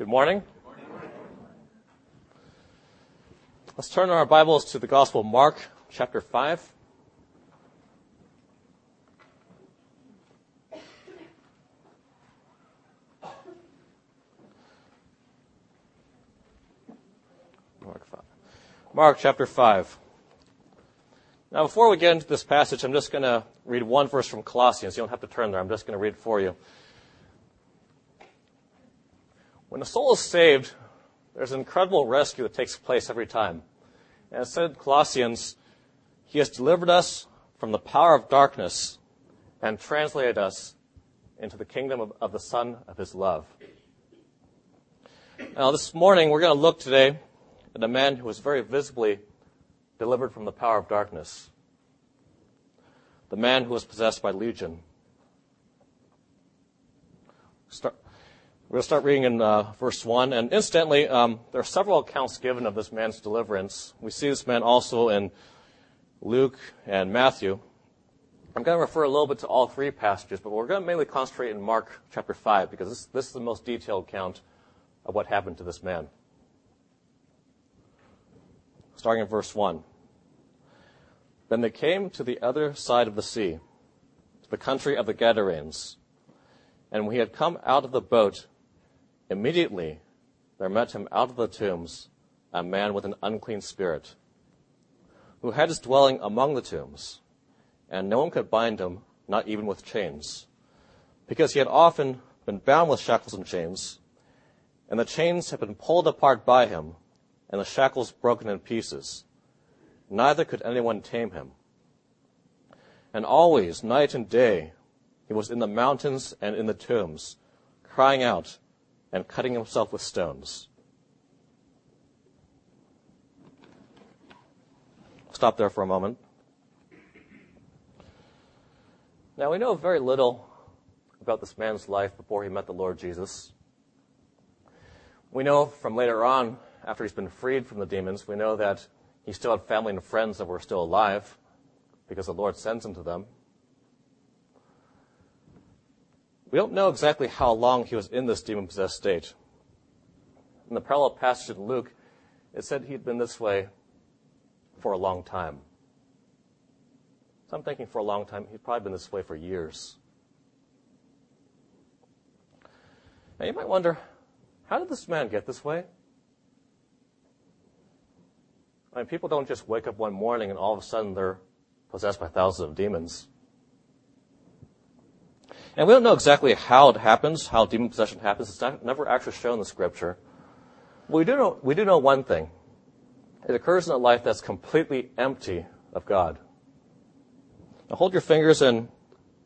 Good morning. Let's turn our Bibles to the Gospel of Mark, chapter 5. Mark 5. Mark chapter 5. Now, before we get into this passage, I'm just going to read one verse from Colossians. You don't have to turn there. I'm just going to read it for you. When a soul is saved, there's an incredible rescue that takes place every time. And it said Colossians, He has delivered us from the power of darkness and translated us into the kingdom of, of the Son of His love. Now, this morning, we're going to look today at a man who was very visibly delivered from the power of darkness. The man who was possessed by Legion. Start, we're going to start reading in uh, verse 1. And incidentally, um, there are several accounts given of this man's deliverance. We see this man also in Luke and Matthew. I'm going to refer a little bit to all three passages, but we're going to mainly concentrate in Mark chapter 5 because this, this is the most detailed account of what happened to this man. Starting in verse 1. Then they came to the other side of the sea, to the country of the Gadarenes. And when he had come out of the boat, Immediately there met him out of the tombs a man with an unclean spirit, who had his dwelling among the tombs, and no one could bind him, not even with chains, because he had often been bound with shackles and chains, and the chains had been pulled apart by him, and the shackles broken in pieces. Neither could anyone tame him. And always, night and day, he was in the mountains and in the tombs, crying out, and cutting himself with stones. Stop there for a moment. Now, we know very little about this man's life before he met the Lord Jesus. We know from later on, after he's been freed from the demons, we know that he still had family and friends that were still alive because the Lord sends him to them. We don't know exactly how long he was in this demon possessed state. In the parallel passage in Luke, it said he'd been this way for a long time. So I'm thinking for a long time, he'd probably been this way for years. Now you might wonder, how did this man get this way? I mean, people don't just wake up one morning and all of a sudden they're possessed by thousands of demons. And we don't know exactly how it happens, how demon possession happens. It's not, never actually shown in the scripture. We do know, we do know one thing. It occurs in a life that's completely empty of God. Now hold your fingers in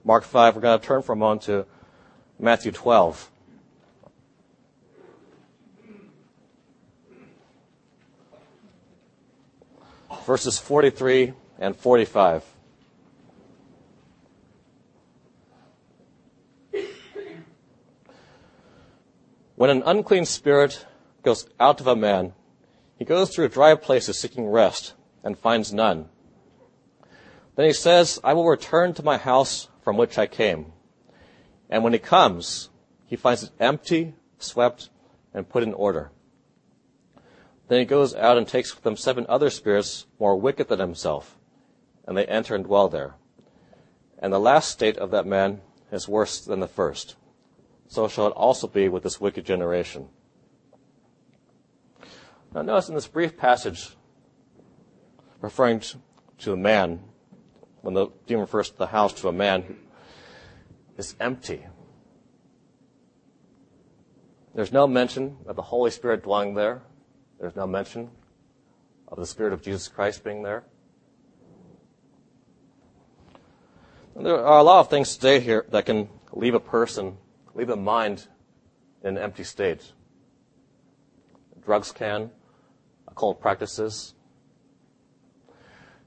Mark 5. We're going to turn for a moment to Matthew 12. Verses 43 and 45. When an unclean spirit goes out of a man, he goes through dry places seeking rest and finds none. Then he says, I will return to my house from which I came. And when he comes, he finds it empty, swept, and put in order. Then he goes out and takes with him seven other spirits more wicked than himself, and they enter and dwell there. And the last state of that man is worse than the first so shall it also be with this wicked generation. Now, notice in this brief passage, referring to a man, when the demon refers to the house to a man, is empty. There's no mention of the Holy Spirit dwelling there. There's no mention of the Spirit of Jesus Christ being there. And there are a lot of things today here that can leave a person leave a mind in an empty state. Drugs can, occult practices.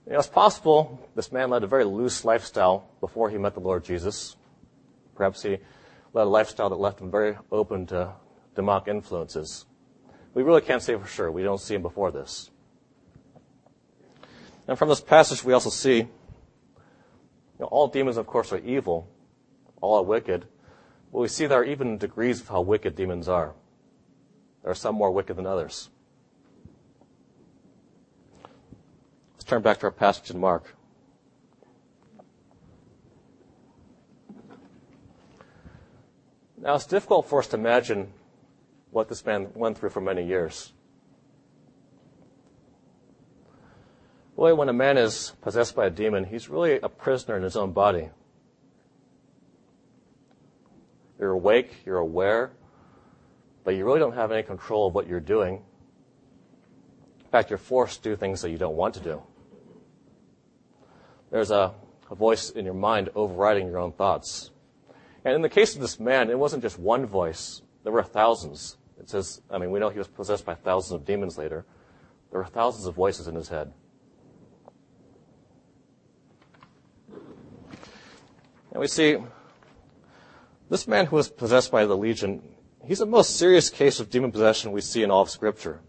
You know, it's possible this man led a very loose lifestyle before he met the Lord Jesus. Perhaps he led a lifestyle that left him very open to demonic influences. We really can't say for sure. We don't see him before this. And from this passage, we also see you know, all demons, of course, are evil, all are wicked, well, we see there are even degrees of how wicked demons are. There are some more wicked than others. Let's turn back to our passage in Mark. Now, it's difficult for us to imagine what this man went through for many years. Boy, when a man is possessed by a demon, he's really a prisoner in his own body. You're awake, you're aware, but you really don't have any control of what you're doing. In fact, you're forced to do things that you don't want to do. There's a, a voice in your mind overriding your own thoughts. And in the case of this man, it wasn't just one voice. There were thousands. It says, I mean, we know he was possessed by thousands of demons later. There were thousands of voices in his head. And we see this man who was possessed by the legion, he's the most serious case of demon possession we see in all of Scripture.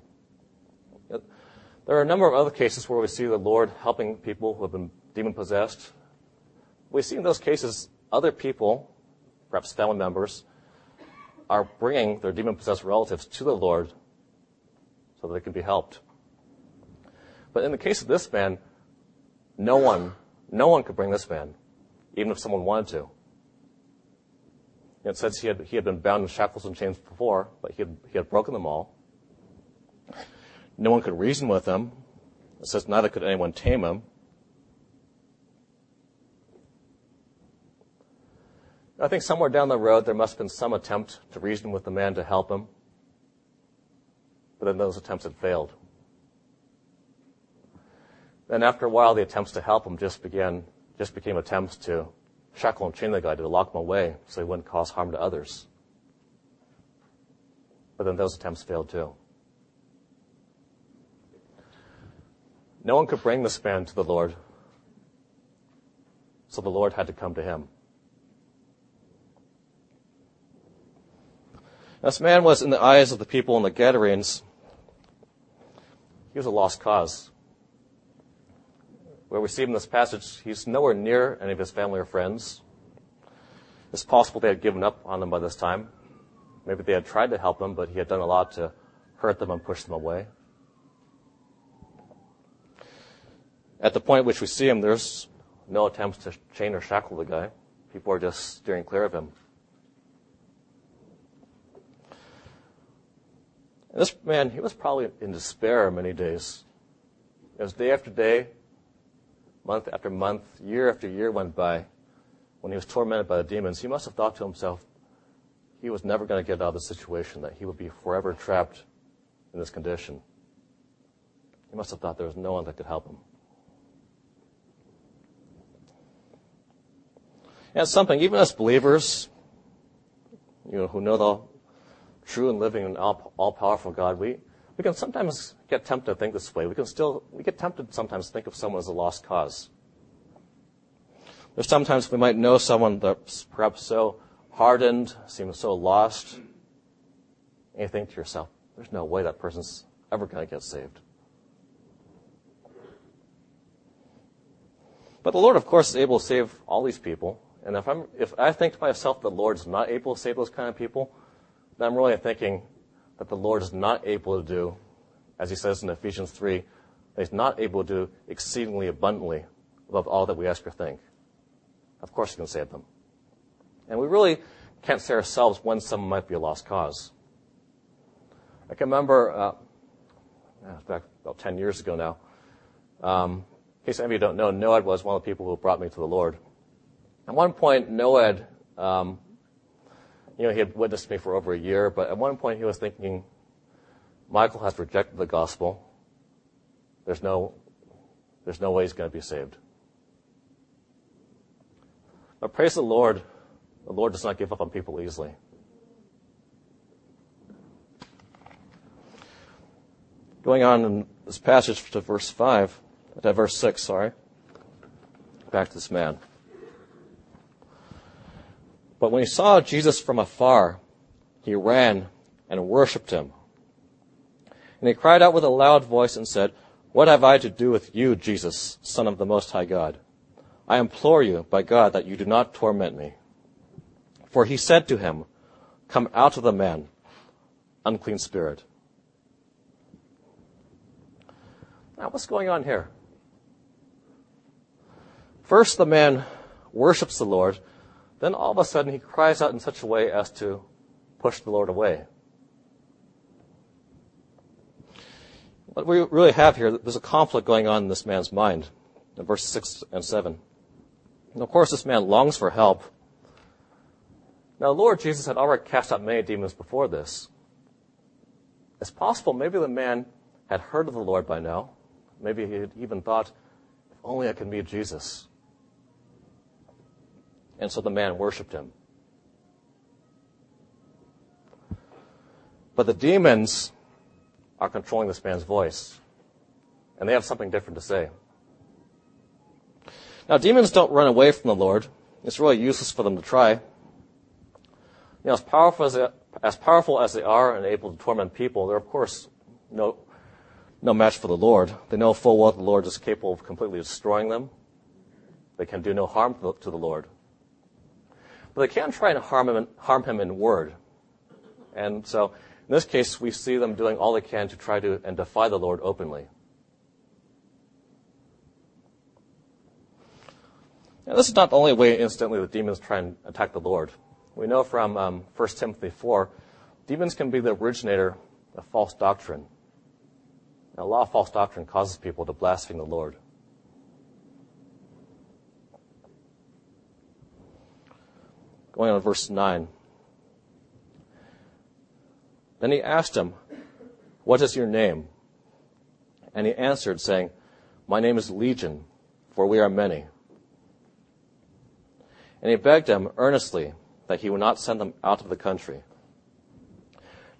There are a number of other cases where we see the Lord helping people who have been demon possessed. We see in those cases other people, perhaps family members, are bringing their demon possessed relatives to the Lord so that they can be helped. But in the case of this man, no one, no one could bring this man, even if someone wanted to. It says he had, he had been bound in shackles and chains before, but he had, he had broken them all. No one could reason with him. It says neither could anyone tame him. I think somewhere down the road there must have been some attempt to reason with the man to help him, but then those attempts had failed. Then after a while, the attempts to help him just began, just became attempts to shackle and chain the guy, to lock him away so he wouldn't cause harm to others. But then those attempts failed too. No one could bring this man to the Lord, so the Lord had to come to him. This man was, in the eyes of the people in the Gadarenes, he was a lost cause. Where we see him in this passage, he's nowhere near any of his family or friends. It's possible they had given up on him by this time. Maybe they had tried to help him, but he had done a lot to hurt them and push them away. At the point at which we see him, there's no attempts to chain or shackle the guy. People are just steering clear of him. And this man, he was probably in despair many days. As day after day, month after month, year after year went by, when he was tormented by the demons, he must have thought to himself, he was never going to get out of the situation, that he would be forever trapped in this condition. He must have thought there was no one that could help him. And something, even as believers, you know, who know the true and living and all, all powerful God, we, we can sometimes get tempted to think this way. We can still, we get tempted sometimes to think of someone as a lost cause. There's sometimes we might know someone that's perhaps so hardened, seems so lost, and you think to yourself, there's no way that person's ever going to get saved. But the Lord, of course, is able to save all these people. And if, if I think to myself the Lord's not able to save those kind of people, then I'm really thinking that the Lord is not able to do, as he says in Ephesians 3, that he's not able to do exceedingly abundantly above all that we ask or think. Of course he can save them. And we really can't say ourselves when someone might be a lost cause. I can remember, uh, back about 10 years ago now, um, in case any of you don't know, Noed was one of the people who brought me to the Lord. At one point, Noed, um, you know, he had witnessed me for over a year, but at one point he was thinking, Michael has rejected the gospel. There's no, there's no way he's going to be saved. But praise the Lord, the Lord does not give up on people easily. Going on in this passage to verse 5, to verse 6, sorry. Back to this man. But when he saw Jesus from afar, he ran and worshipped him. And he cried out with a loud voice and said, What have I to do with you, Jesus, Son of the Most High God? I implore you, by God, that you do not torment me. For he said to him, Come out of the man, unclean spirit. Now, what's going on here? First, the man worships the Lord then all of a sudden he cries out in such a way as to push the Lord away. What we really have here, there's a conflict going on in this man's mind in verses 6 and 7. And of course, this man longs for help. Now, the Lord Jesus had already cast out many demons before this. It's possible maybe the man had heard of the Lord by now. Maybe he had even thought, if only I can meet Jesus. And so the man worshiped him. But the demons are controlling this man's voice. And they have something different to say. Now, demons don't run away from the Lord. It's really useless for them to try. You know, as powerful as they, as powerful as they are and able to torment people, they're of course no, no match for the Lord. They know full well the Lord is capable of completely destroying them. They can do no harm to the Lord. But they can try and harm him, harm him in word. And so, in this case, we see them doing all they can to try to and defy the Lord openly. Now, this is not the only way, incidentally, that demons try and attack the Lord. We know from um, 1 Timothy 4, demons can be the originator of false doctrine. Now, a lot of false doctrine causes people to blaspheme the Lord. Going on verse 9. Then he asked him, What is your name? And he answered, saying, My name is Legion, for we are many. And he begged him earnestly that he would not send them out of the country.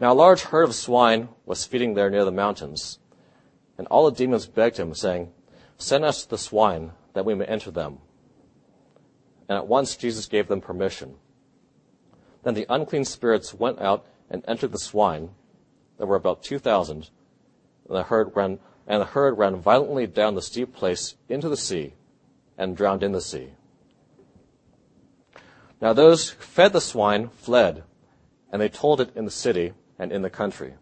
Now a large herd of swine was feeding there near the mountains. And all the demons begged him, saying, Send us the swine, that we may enter them. And at once Jesus gave them permission. Then the unclean spirits went out and entered the swine. There were about two thousand. And the herd ran, and the herd ran violently down the steep place into the sea, and drowned in the sea. Now those who fed the swine fled, and they told it in the city and in the country.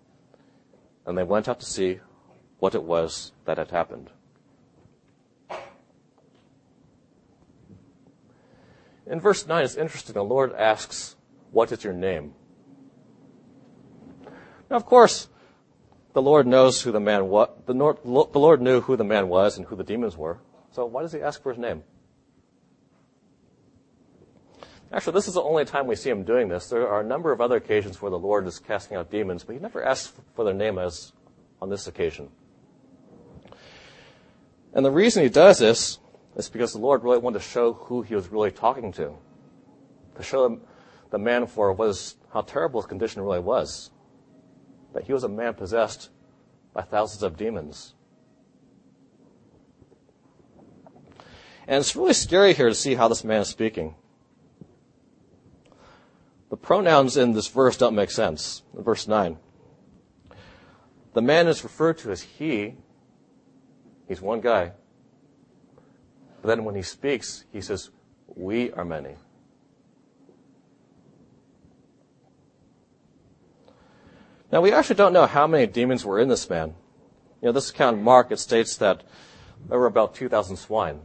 And they went out to see what it was that had happened. In verse 9, it's interesting. The Lord asks, What is your name? Now, of course, the Lord knows who the man was. The Lord knew who the man was and who the demons were. So why does he ask for his name? Actually, this is the only time we see him doing this. There are a number of other occasions where the Lord is casting out demons, but he never asks for their name as on this occasion. And the reason he does this is because the Lord really wanted to show who he was really talking to. To show the man for was how terrible his condition really was. That he was a man possessed by thousands of demons. And it's really scary here to see how this man is speaking. The pronouns in this verse don't make sense. Verse 9. The man is referred to as he. He's one guy. But then when he speaks, he says, We are many. Now, we actually don't know how many demons were in this man. You know, this account in Mark, it states that there were about 2,000 swine.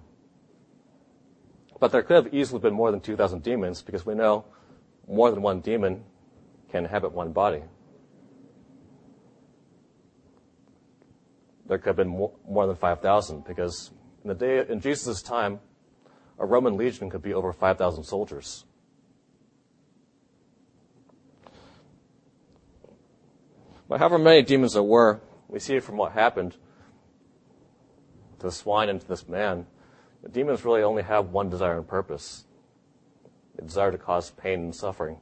But there could have easily been more than 2,000 demons because we know more than one demon can inhabit one body. There could have been more, than 5,000 because in the day, in Jesus' time, a Roman legion could be over 5,000 soldiers. But however many demons there were, we see from what happened to the swine and to this man, the demons really only have one desire and purpose a desire to cause pain and suffering.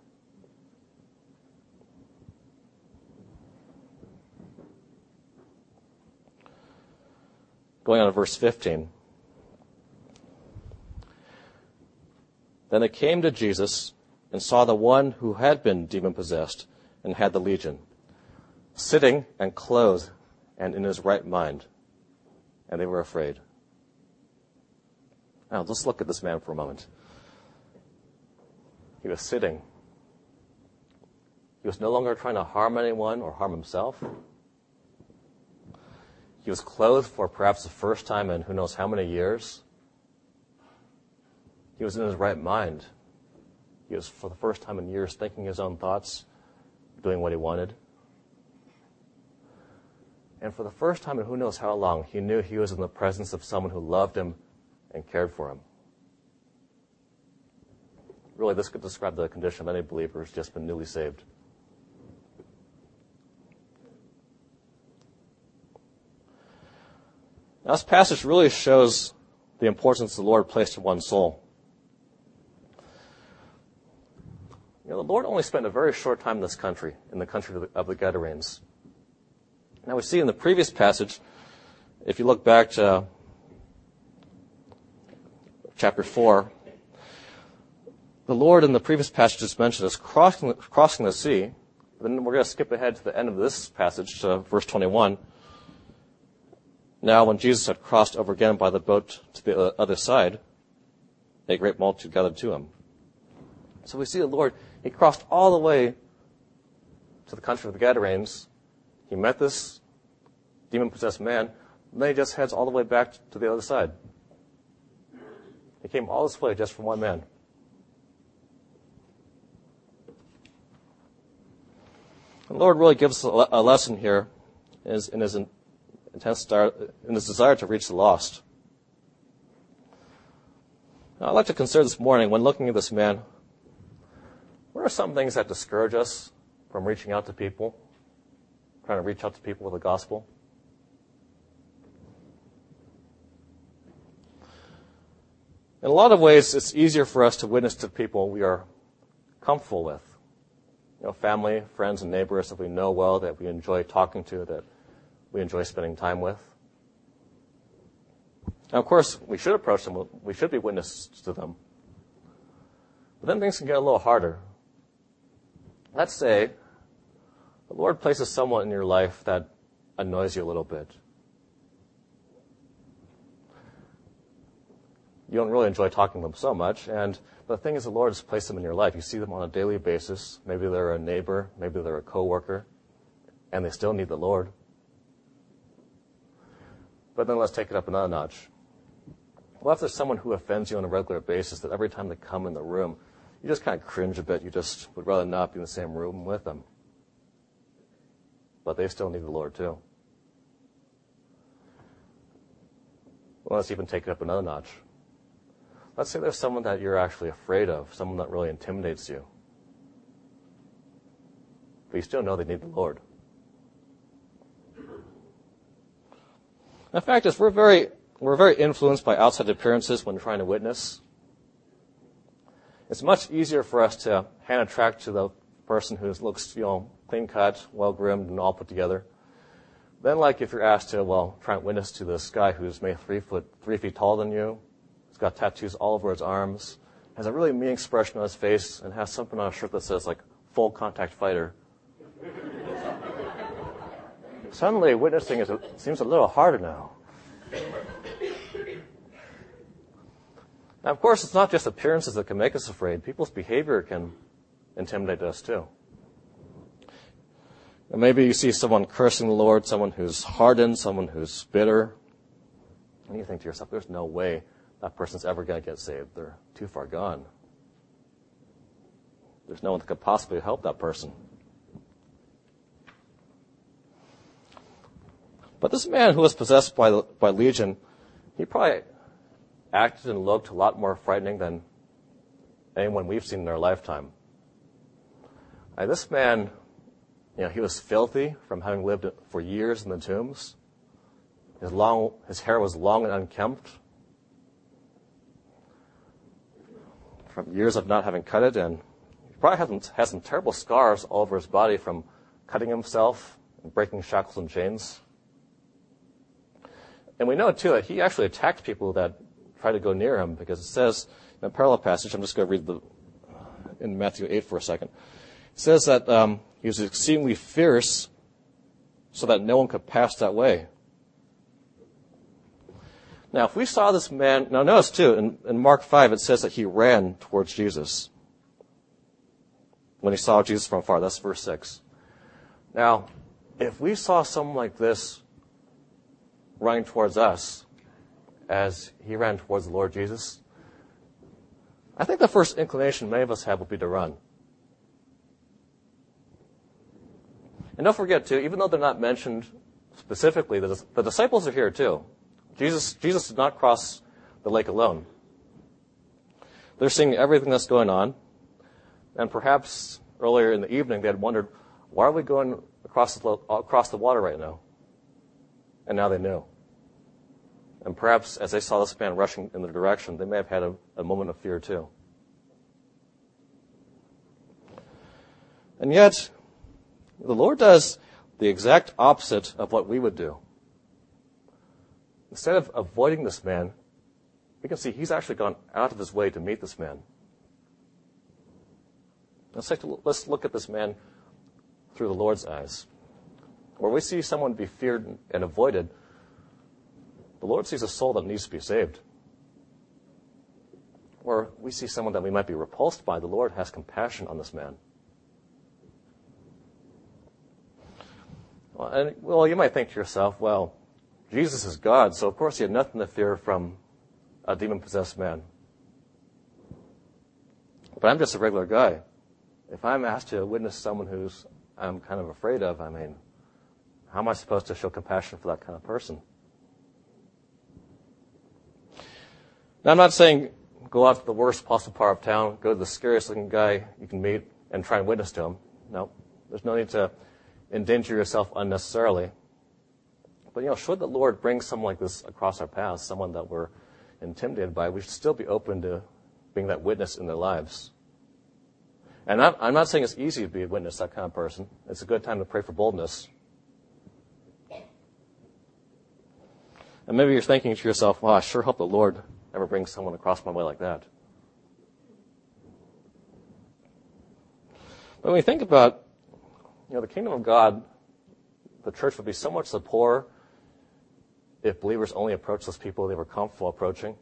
Going on to verse 15. Then they came to Jesus and saw the one who had been demon possessed and had the legion, sitting and clothed and in his right mind. And they were afraid. Now, let's look at this man for a moment. He was sitting. He was no longer trying to harm anyone or harm himself. He was clothed for perhaps the first time in who knows how many years. He was in his right mind. He was, for the first time in years, thinking his own thoughts, doing what he wanted. And for the first time in who knows how long, he knew he was in the presence of someone who loved him and cared for him. Really, this could describe the condition of any believer who's just been newly saved. Now, this passage really shows the importance the Lord placed in one's soul. You know, the Lord only spent a very short time in this country, in the country of the, of the Gadarenes. Now we see in the previous passage, if you look back to chapter 4, the Lord in the previous passage is mentioned as crossing, crossing the sea. Then we're going to skip ahead to the end of this passage, to verse 21. Now, when Jesus had crossed over again by the boat to the other side, a great multitude gathered to him. So we see the Lord he crossed all the way to the country of the Gadarenes. He met this demon possessed man, then he just heads all the way back to the other side. He came all this way just for one man. The Lord really gives us a lesson here in his, in his intense in his desire to reach the lost. Now, I'd like to consider this morning, when looking at this man, what are some things that discourage us from reaching out to people, trying to reach out to people with the gospel? In a lot of ways, it's easier for us to witness to people we are comfortable with. You know, family, friends, and neighbors that we know well, that we enjoy talking to, that we enjoy spending time with. Now, of course, we should approach them, we should be witnesses to them. But then things can get a little harder. Let's say the Lord places someone in your life that annoys you a little bit. You don't really enjoy talking to them so much, and the thing is, the Lord has placed them in your life. You see them on a daily basis. Maybe they're a neighbor, maybe they're a coworker, and they still need the Lord. But then let's take it up another notch. What if there's someone who offends you on a regular basis that every time they come in the room, you just kind of cringe a bit. You just would rather not be in the same room with them. But they still need the Lord too. Well, let's even take it up another notch. Let's say there's someone that you're actually afraid of, someone that really intimidates you. But you still know they need the Lord. The fact is, we're very, we're very influenced by outside appearances when trying to witness. It's much easier for us to hand a tract to the person who looks, you know, clean cut, well groomed, and all put together. Then, like if you're asked to, well, try and witness to this guy who's maybe three foot, three feet taller than you, got tattoos all over his arms, has a really mean expression on his face, and has something on his shirt that says like "full contact fighter." Suddenly, witnessing is, seems a little harder now. Now, of course, it's not just appearances that can make us afraid. People's behavior can intimidate us too. And maybe you see someone cursing the Lord, someone who's hardened, someone who's bitter. And you think to yourself, there's no way that person's ever going to get saved. They're too far gone. There's no one that could possibly help that person. But this man who was possessed by, by Legion, he probably acted and looked a lot more frightening than anyone we've seen in our lifetime. Now, this man, you know, he was filthy from having lived for years in the tombs. His long, his hair was long and unkempt from years of not having cut it, and he probably has some, some terrible scars all over his body from cutting himself and breaking shackles and chains. And we know too that he actually attacked people that try to go near him because it says in a parallel passage, I'm just going to read the, in Matthew 8 for a second. It says that um, he was exceedingly fierce so that no one could pass that way. Now, if we saw this man, now notice too, in, in Mark 5, it says that he ran towards Jesus when he saw Jesus from afar. That's verse 6. Now, if we saw someone like this running towards us as he ran towards the Lord Jesus, I think the first inclination many of us have will be to run. And don't forget, too, even though they're not mentioned specifically, the, the disciples are here, too. Jesus, Jesus did not cross the lake alone. They're seeing everything that's going on. And perhaps earlier in the evening, they had wondered, why are we going across the, across the water right now? And now they knew. And perhaps as they saw this man rushing in their direction, they may have had a, a moment of fear too. And yet, the Lord does the exact opposite of what we would do. Instead of avoiding this man, we can see he's actually gone out of his way to meet this man. Let's, let's look at this man through the Lord's eyes. Where we see someone be feared and avoided, the Lord sees a soul that needs to be saved. Where we see someone that we might be repulsed by, the Lord has compassion on this man. Well, and, well, you might think to yourself, well, Jesus is God, so of course he had nothing to fear from a demon possessed man. But I'm just a regular guy. If I'm asked to witness someone who's I'm kind of afraid of, I mean, how am I supposed to show compassion for that kind of person? Now, I'm not saying go out to the worst possible part of town, go to the scariest looking guy you can meet, and try and witness to him. No, there's no need to endanger yourself unnecessarily. But, you know, should the Lord bring someone like this across our path, someone that we're intimidated by, we should still be open to being that witness in their lives. And I'm, not saying it's easy to be a witness, that kind of person. It's a good time to pray for boldness. And maybe you're thinking to yourself, well, I sure hope the Lord ever brings someone across my way like that. But when we think about, you know, the kingdom of God, the church would be so much the poorer if believers only approached those people they were comfortable approaching.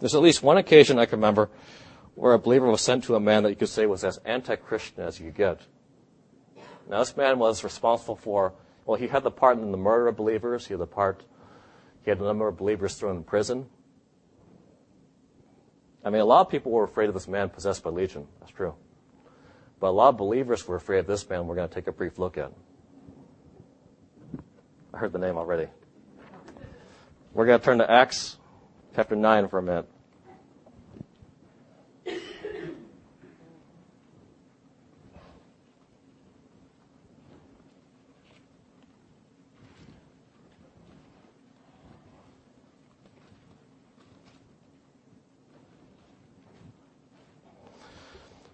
There's at least one occasion I can remember where a believer was sent to a man that you could say was as anti-Christian as you get. Now, this man was responsible for, well, he had the part in the murder of believers. He had the part, he had a number of believers thrown in prison. I mean, a lot of people were afraid of this man possessed by Legion. That's true. But a lot of believers were afraid of this man we're going to take a brief look at. I heard the name already. We're going to turn to Acts chapter 9 for a minute.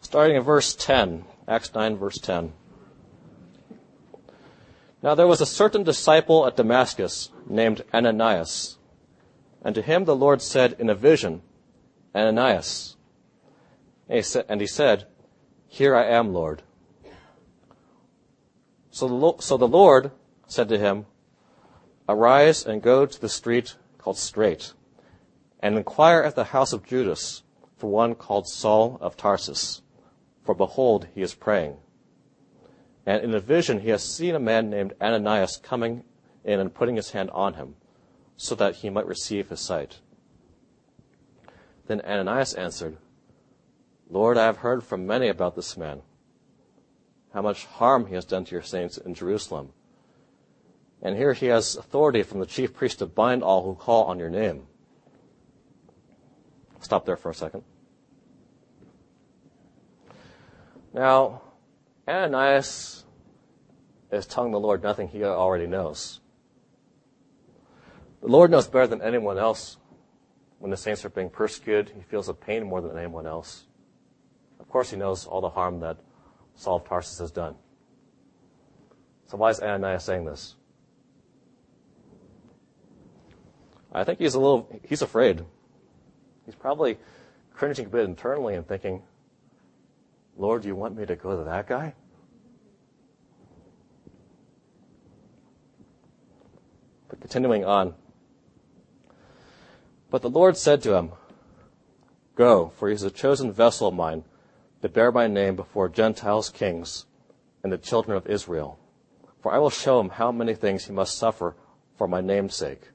Starting in verse 10, Acts 9, verse 10. Now there was a certain disciple at Damascus named Ananias. And to him the Lord said in a vision, Ananias. And he said, Here I am, Lord. So the, Lord said to him, Arise and go to the street called Straight, and inquire at the house of Judas for one called Saul of Tarsus. For behold, he is praying. And in a vision, he has seen a man named Ananias coming in and putting his hand on him, so that he might receive his sight. Then Ananias answered, Lord, I have heard from many about this man, how much harm he has done to your saints in Jerusalem. And here he has authority from the chief priest to bind all who call on your name. Stop there for a second. Now, Ananias is telling the Lord nothing he already knows. The Lord knows better than anyone else when the saints are being persecuted. He feels the pain more than anyone else. Of course, he knows all the harm that Saul of Tarsus has done. So why is Ananias saying this? I think he's a little, he's afraid. He's probably cringing a bit internally and thinking, Lord, you want me to go to that guy? But continuing on. But the Lord said to him, Go, for he is a chosen vessel of mine to bear my name before Gentiles, kings, and the children of Israel. for I will show him how many things he must suffer for my name's sake.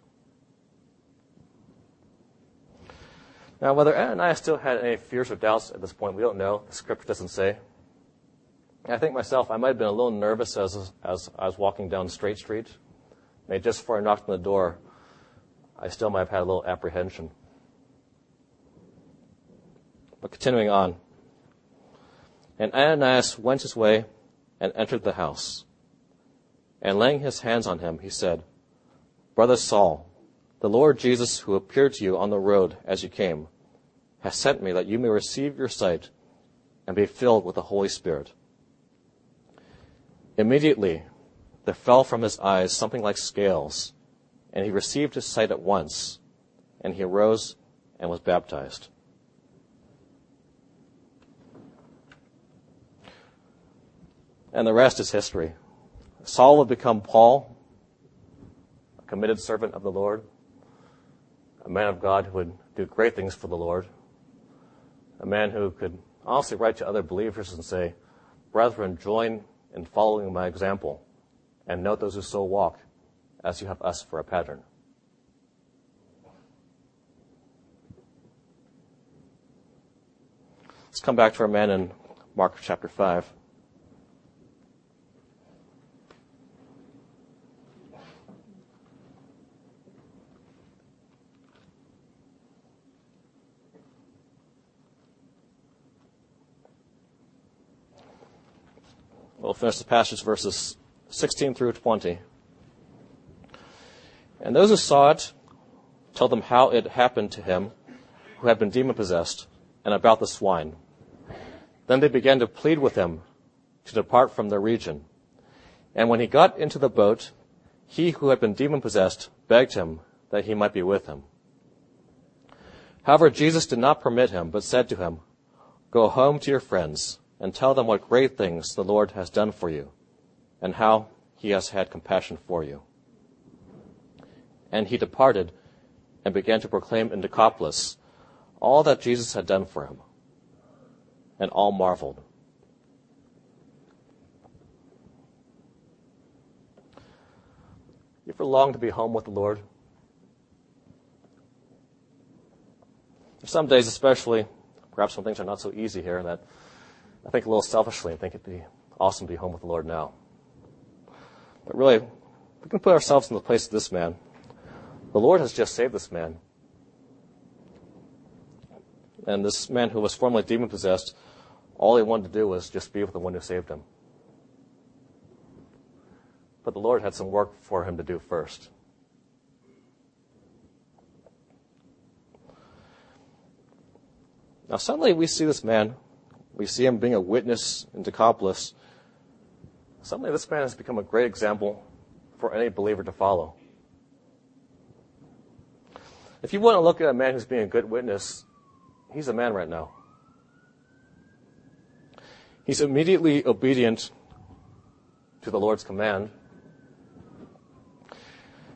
Now, whether Ananias still had any fears or doubts at this point, we don't know. The scripture doesn't say. I think myself, I might have been a little nervous as, as I was walking down Straight Street. Maybe just before I knocked on the door, I still might have had a little apprehension. But continuing on. And Ananias went his way and entered the house. And laying his hands on him, he said, Brother Saul, the Lord Jesus, who appeared to you on the road as you came, has sent me that you may receive your sight and be filled with the Holy Spirit. Immediately, there fell from his eyes something like scales, and he received his sight at once, and he arose and was baptized. And the rest is history. Saul would become Paul, a committed servant of the Lord a man of God who would do great things for the Lord, a man who could honestly write to other believers and say, Brethren, join in following my example, and note those who so walk, as you have us for a pattern. Let's come back to our man in Mark chapter 5. We'll finish the passage verses 16 through 20. And those who saw it told them how it happened to him who had been demon possessed and about the swine. Then they began to plead with him to depart from their region. And when he got into the boat, he who had been demon possessed begged him that he might be with him. However, Jesus did not permit him, but said to him, Go home to your friends and tell them what great things the Lord has done for you and how he has had compassion for you. And he departed and began to proclaim in Decapolis all that Jesus had done for him. And all marveled. You ever long to be home with the Lord? Some days, especially, perhaps when things are not so easy here, that I think a little selfishly, I think it'd be awesome to be home with the Lord now. But really, we can put ourselves in the place of this man. The Lord has just saved this man. And this man who was formerly demon possessed, all he wanted to do was just be with the one who saved him. But the Lord had some work for him to do first. Now, suddenly we see this man we see him being a witness in Decapolis. Suddenly, this man has become a great example for any believer to follow. If you want to look at a man who's being a good witness, he's a man right now. He's immediately obedient to the Lord's command.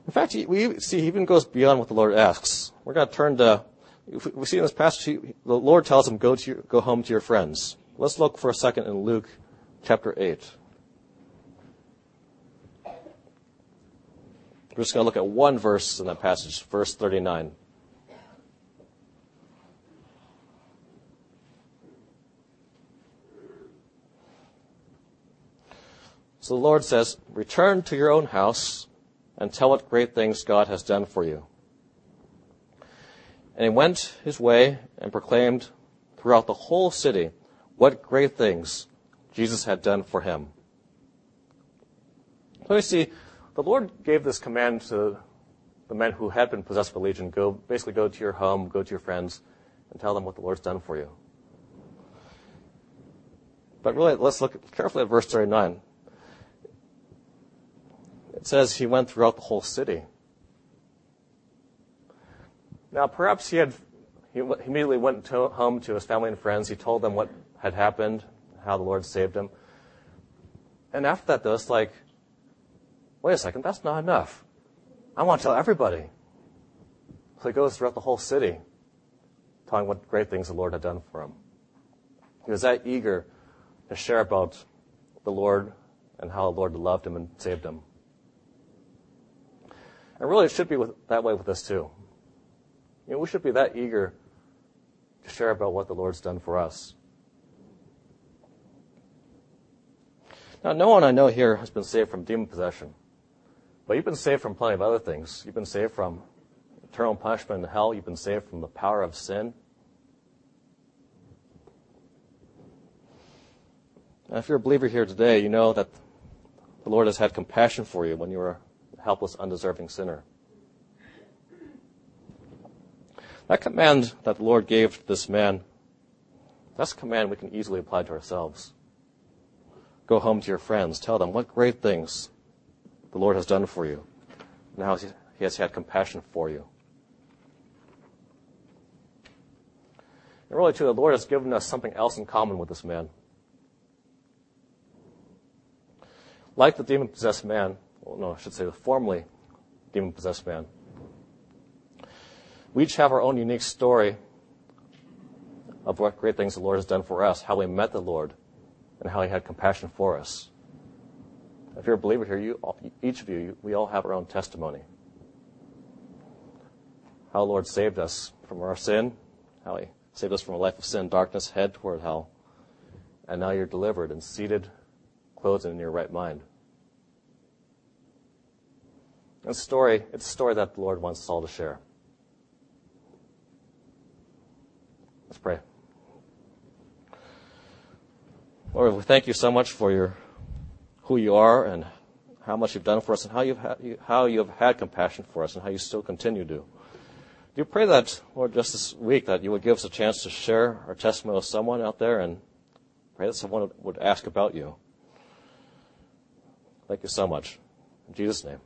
In fact, we see he even goes beyond what the Lord asks. We're going to turn to we see in this passage, the Lord tells him, go, to your, go home to your friends. Let's look for a second in Luke chapter 8. We're just going to look at one verse in that passage, verse 39. So the Lord says, Return to your own house and tell what great things God has done for you. And he went his way and proclaimed throughout the whole city what great things Jesus had done for him. So you see, the Lord gave this command to the men who had been possessed by legion go, basically go to your home, go to your friends, and tell them what the Lord's done for you. But really, let's look carefully at verse 39. It says he went throughout the whole city. Now, perhaps he had he immediately went to, home to his family and friends. He told them what had happened, how the Lord saved him. And after that, though, it's like, wait a second, that's not enough. I want to tell everybody. So he goes throughout the whole city, telling what great things the Lord had done for him. He was that eager to share about the Lord and how the Lord loved him and saved him. And really, it should be with, that way with us too. You know, we should be that eager to share about what the Lord's done for us. Now, no one I know here has been saved from demon possession, but you've been saved from plenty of other things. You've been saved from eternal punishment in hell. You've been saved from the power of sin. And if you're a believer here today, you know that the Lord has had compassion for you when you were a helpless, undeserving sinner. That command that the Lord gave to this man, that's a command we can easily apply to ourselves. Go home to your friends. Tell them what great things the Lord has done for you and how he has had compassion for you. And really, too, the Lord has given us something else in common with this man. Like the demon possessed man, well, no, I should say the formerly demon possessed man, we each have our own unique story of what great things the Lord has done for us, how we met the Lord, and how He had compassion for us. If you're a believer here, you, each of you, we all have our own testimony. How the Lord saved us from our sin, how He saved us from a life of sin, darkness, head toward hell, and now you're delivered and seated, clothed and in your right mind. A story, it's a story that the Lord wants us all to share. Let's pray. Lord, we thank you so much for your who you are and how much you've done for us and how you've had, how you have had compassion for us and how you still continue to. Do you pray that, Lord, just this week that you would give us a chance to share our testimony with someone out there and pray that someone would ask about you. Thank you so much. In Jesus' name.